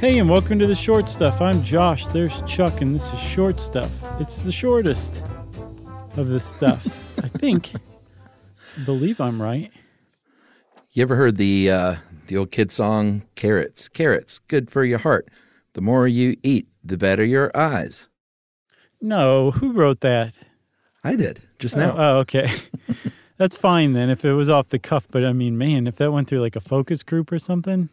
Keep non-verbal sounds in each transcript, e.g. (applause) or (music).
Hey, and welcome to the short stuff. I'm Josh. There's Chuck, and this is short stuff. It's the shortest of the stuffs. (laughs) I think. believe I'm right. You ever heard the uh, the old kid song "Carrots, Carrots, good for your heart. The more you eat, the better your eyes." No, who wrote that? I did just now. Oh, oh, okay. (laughs) That's fine then if it was off the cuff, but I mean, man, if that went through like a focus group or something.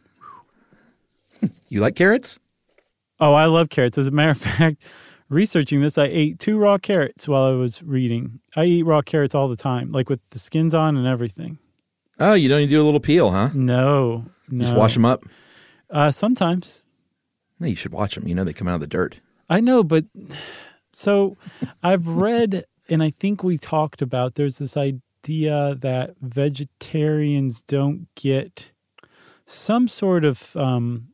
(laughs) You like carrots? Oh, I love carrots. As a matter of (laughs) fact, researching this, I ate two raw carrots while I was reading. I eat raw carrots all the time, like with the skins on and everything. Oh, you don't even do a little peel, huh? No, no. Just wash them up. Uh, sometimes. No, you should watch them. You know they come out of the dirt. I know, but (sighs) so I've read, and I think we talked about there's this idea that vegetarians don't get some sort of um,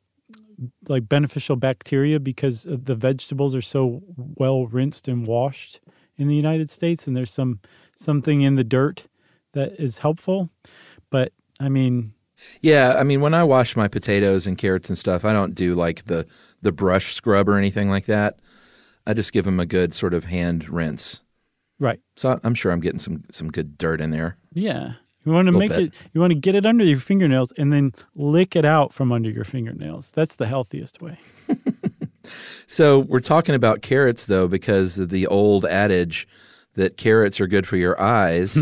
like beneficial bacteria because uh, the vegetables are so well rinsed and washed in the United States, and there's some something in the dirt that is helpful. But I mean, yeah, I mean when I wash my potatoes and carrots and stuff, I don't do like the the brush scrub or anything like that. I just give them a good sort of hand rinse. Right. So I'm sure I'm getting some some good dirt in there. Yeah. You want to make bit. it you want to get it under your fingernails and then lick it out from under your fingernails. That's the healthiest way. (laughs) (laughs) so we're talking about carrots though because of the old adage that carrots are good for your eyes.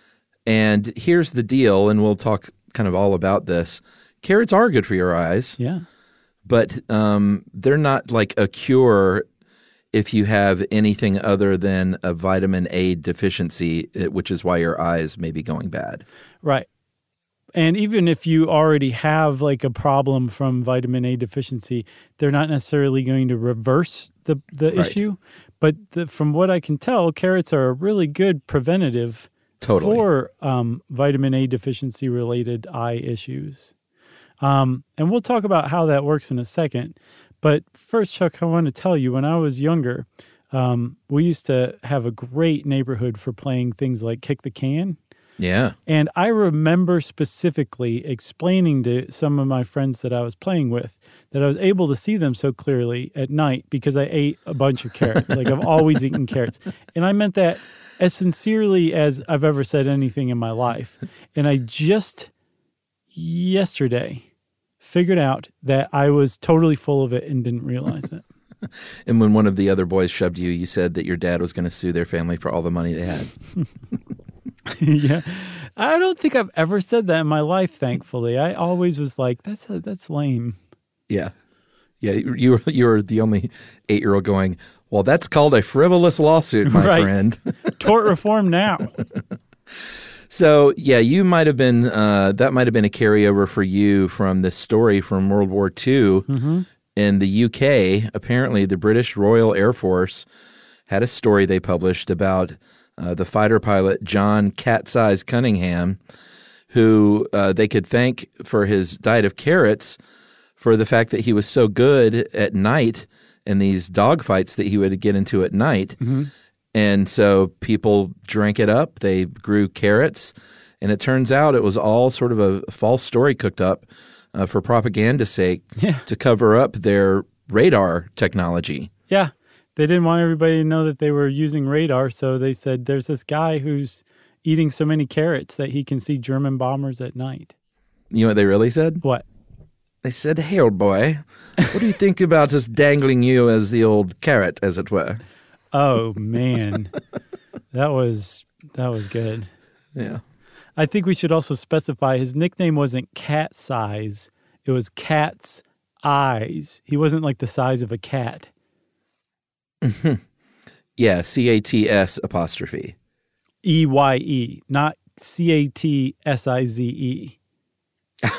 (laughs) and here's the deal and we'll talk kind of all about this. Carrots are good for your eyes. Yeah. But um, they're not like a cure if you have anything other than a vitamin A deficiency, eh, which is why your eyes may be going bad. Right. And even if you already have like a problem from vitamin A deficiency, they're not necessarily going to reverse the, the right. issue. But the, from what I can tell, carrots are a really good preventative totally. for um, vitamin A deficiency related eye issues. Um, and we'll talk about how that works in a second. But first, Chuck, I want to tell you when I was younger, um, we used to have a great neighborhood for playing things like kick the can. Yeah. And I remember specifically explaining to some of my friends that I was playing with that I was able to see them so clearly at night because I ate a bunch of carrots. like I've always eaten carrots. And I meant that as sincerely as I've ever said anything in my life. And I just yesterday figured out that I was totally full of it and didn't realize it. (laughs) and when one of the other boys shoved you, you said that your dad was going to sue their family for all the money they had. (laughs) yeah, I don't think I've ever said that in my life. Thankfully, I always was like, "That's a, that's lame." Yeah, yeah. You were you were the only eight year old going. Well, that's called a frivolous lawsuit, my (laughs) right. friend. Tort reform now. So yeah, you might have been uh, that might have been a carryover for you from this story from World War II mm-hmm. in the UK. Apparently, the British Royal Air Force had a story they published about uh, the fighter pilot John Cat's Cunningham, who uh, they could thank for his diet of carrots for the fact that he was so good at night in these dogfights that he would get into at night. Mm-hmm and so people drank it up. They grew carrots. And it turns out it was all sort of a false story cooked up uh, for propaganda's sake (laughs) yeah. to cover up their radar technology. Yeah. They didn't want everybody to know that they were using radar. So they said, there's this guy who's eating so many carrots that he can see German bombers at night. You know what they really said? What? They said, hey, old boy, what do you think about us dangling you as the old carrot, as it were? Oh man, that was that was good. Yeah. I think we should also specify his nickname wasn't cat size; it was cat's eyes. He wasn't like the size of a cat. (laughs) yeah, C A T S apostrophe. E Y E, not C A T S I Z E. (laughs)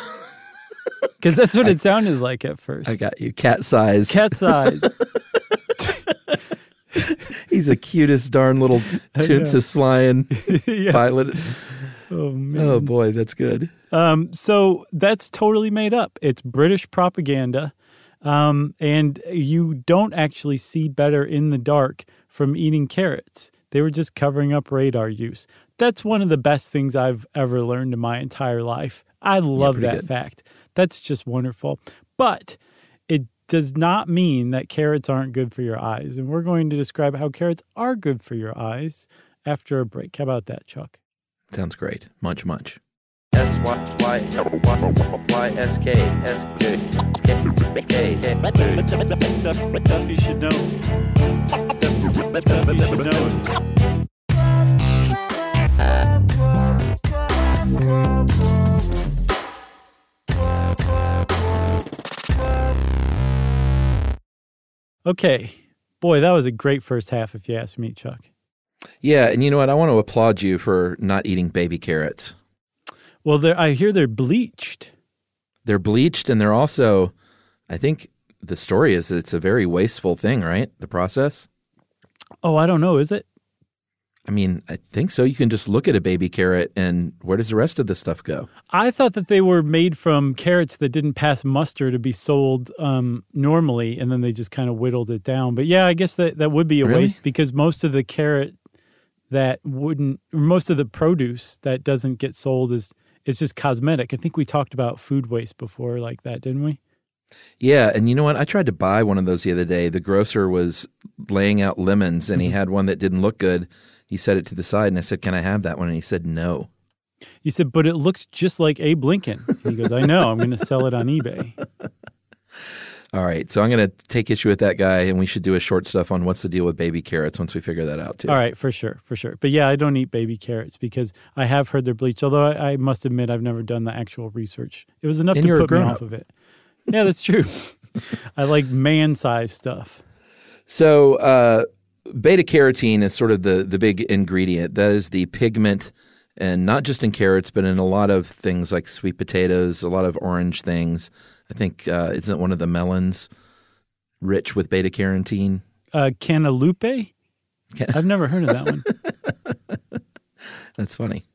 Because that's what it sounded like at first. I got you. Cat size. Cat size. (laughs) (laughs) He's the cutest darn little Princess flying (laughs) yeah. pilot. Oh man. Oh boy, that's good. Um, so that's totally made up. It's British propaganda. Um, and you don't actually see better in the dark from eating carrots. They were just covering up radar use. That's one of the best things I've ever learned in my entire life. I love yeah, that good. fact. That's just wonderful. But it does not mean that carrots aren't good for your eyes. And we're going to describe how carrots are good for your eyes after a break. How about that, Chuck? Sounds great. Much, much. S Y Y Y S K S K K K Stuff you should know. Stuff you should know. Okay. Boy, that was a great first half, if you ask me, Chuck. Yeah, and you know what? I want to applaud you for not eating baby carrots. Well, they're, I hear they're bleached. They're bleached and they're also, I think the story is it's a very wasteful thing, right? The process. Oh, I don't know. Is it? I mean, I think so. You can just look at a baby carrot and where does the rest of the stuff go? I thought that they were made from carrots that didn't pass muster to be sold um, normally, and then they just kind of whittled it down. But yeah, I guess that, that would be a Really? waste because most of the carrot that wouldn't, or most of the produce that doesn't get sold is is just cosmetic. I think we talked about food waste before, like that, didn't we? Yeah, and you know what? I tried to buy one of those the other day. The grocer was laying out lemons and he had one that didn't look good. He set it to the side and I said, Can I have that one? And he said, No. You said, but it looks just like Abe Lincoln. And he goes, I know. I'm going to sell it on eBay. (laughs) All right. So I'm going to take issue with that guy and we should do a short stuff on what's the deal with baby carrots once we figure that out too. All right, for sure, for sure. But yeah, I don't eat baby carrots because I have heard they're bleached. Although I, I must admit, I've never done the actual research. It was enough And to put me off of it. Yeah, that's true. (laughs) I like man-sized stuff. So uh, beta carotene is sort of the the big ingredient. That is the pigment, and not just in carrots, but in a lot of things like sweet potatoes, a lot of orange things. I think uh, isn't one of the melons rich with beta carotene? Uh, cantaloupe. Can- I've never heard of that one. (laughs) That's funny.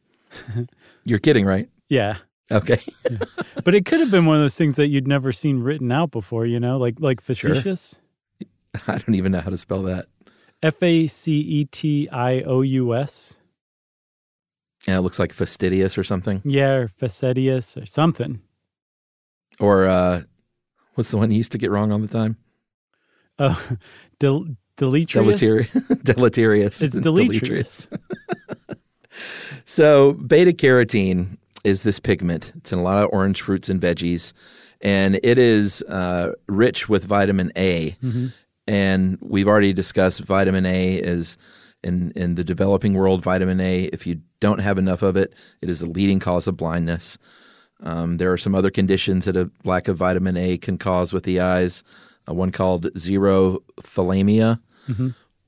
You're kidding, right? Yeah, Okay. (laughs) but it could have been one of those things that you'd never seen written out before. You know, like like facetious. (laughs) I don't even know how to spell that. F a c e t i o u s. Yeah, it looks like fastidious or something. Yeah, or facetious or something. Or uh, what's the one you used to get wrong all the time? Oh, (laughs) del- deleterious. Deleteri- (laughs) deleterious. It's (laughs) deleterious. so beta carotene is this pigment. It's in a lot of orange fruits and veggies, and it is uh, rich with vitamin A. And we've already discussed vitamin A is in in the developing world. Vitamin A, if you don't have enough of it, it is a leading cause of blindness. Um, there are some other conditions that a lack of vitamin A can cause with the eyes. Uh, one called xerophthalmia,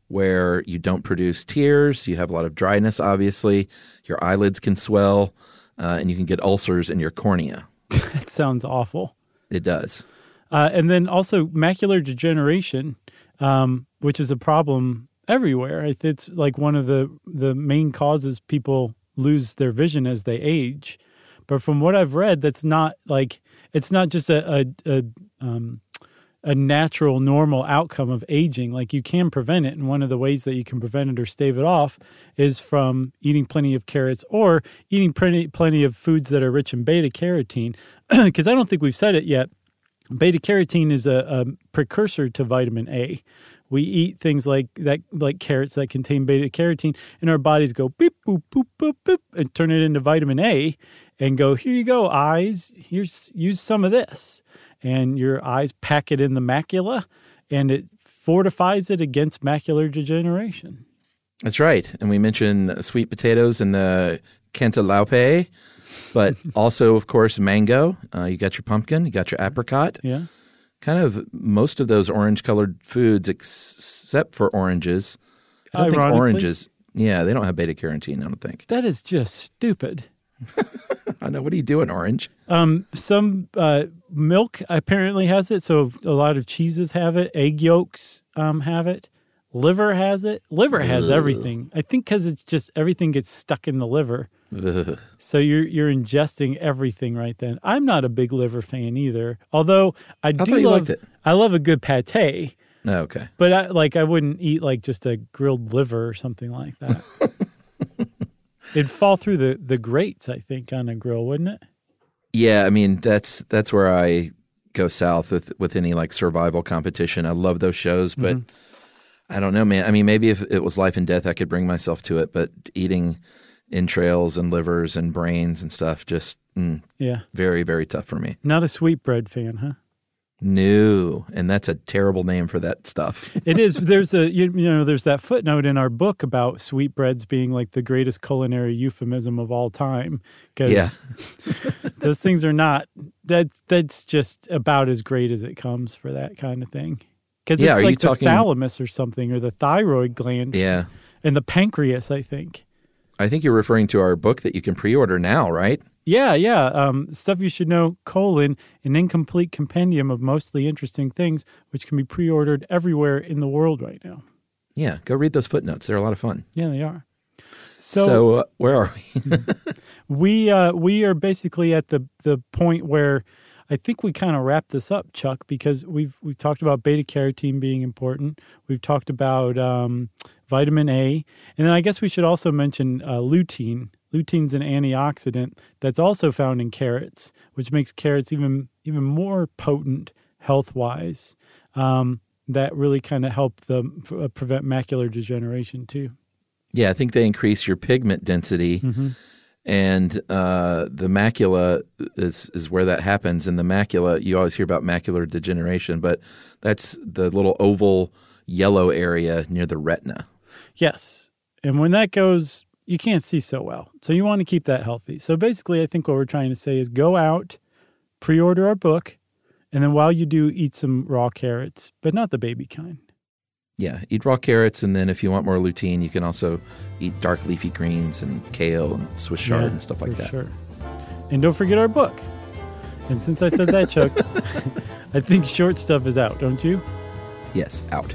where you don't produce tears. You have a lot of dryness, obviously. Your eyelids can swell, uh, and you can get ulcers in your cornea. (laughs) That sounds awful. It does. Uh, and then also macular degeneration, um, which is a problem everywhere. It's like one of the the main causes people lose their vision as they age. But from what I've read, that's not like it's not just a a, a um, a natural, normal outcome of aging. Like you can prevent it, and one of the ways that you can prevent it or stave it off is from eating plenty of carrots or eating plenty plenty of foods that are rich in beta carotene. (clears throat) Because I don't think we've said it yet. Beta carotene is a, a precursor to vitamin A. We eat things like that, like carrots that contain beta carotene, and our bodies go beep boop boop boop boop and turn it into vitamin A, and go here you go eyes. Here's use some of this, and your eyes pack it in the macula, and it fortifies it against macular degeneration. That's right. And we mentioned sweet potatoes and the cantaloupe, but (laughs) also, of course, mango. Uh, you got your pumpkin, you got your apricot. Yeah. Kind of most of those orange colored foods, ex- except for oranges. I don't think oranges. Yeah, they don't have beta carotene. I don't think. That is just stupid. (laughs) I know. What are you doing, orange? Um, some uh, milk apparently has it, so a lot of cheeses have it. Egg yolks um, have it. Liver has it. Liver has everything. I think because it's just everything gets stuck in the liver, Ugh. (laughs) so you're you're ingesting everything right then. I'm not a big liver fan either, although I do thought you love. I love a good pate, Oh, okay. but I like I wouldn't eat like just a grilled liver or something like that. (laughs) It'd fall through the the grates, I think, on a grill, wouldn't it? Yeah, I mean that's that's where I go south with with any like survival competition. I love those shows, but mm-hmm. I don't know, man. I mean, maybe if it was life and death, I could bring myself to it. But eating entrails and livers and brains and stuff just mm, Yeah. very very tough for me. Not a sweetbread fan, huh? No, and that's a terrible name for that stuff. (laughs) It is. There's a you, you know there's that footnote in our book about sweetbreads being like the greatest culinary euphemism of all time because Yeah. (laughs) those things are not that that's just about as great as it comes for that kind of thing. Because Yeah, it's like the talking- thalamus or something or the thyroid gland Yeah. and the pancreas. I think. I think you're referring to our book that you can pre-order now, right? Yeah, yeah. Um, stuff you should know: colon, an incomplete compendium of mostly interesting things, which can be pre-ordered everywhere in the world right now. Yeah, go read those footnotes. They're a lot of fun. Yeah, they are. So, So, uh, where are we? (laughs) we uh, we are basically at the the point where I think we kind of wrap this up, Chuck, because we've we've talked about beta carotene being important. We've talked about um, vitamin A, and then I guess we should also mention uh, lutein. Lutein's an antioxidant that's also found in carrots, which makes carrots even even more potent health wise. Um, that really kind of help them uh, prevent macular degeneration too. yeah, I think they increase your pigment density, Mm-hmm. and uh, the macula is is where that happens. And the macula, you always hear about macular degeneration, but that's the little oval yellow area near the retina. Yes. And when that goes, you can't see so well. So you want to keep that healthy. So basically, I think what we're trying to say is go out, pre order our book, and then while you do, eat some raw carrots, but not the baby kind. Yeah, eat raw carrots, and then if you want more lutein, you can also eat dark leafy greens and kale and Swiss chard Yeah, and stuff like that. Sure. And don't forget our book. And since I said that, Chuck, (laughs) I think short stuff is out, don't you? Yes, out.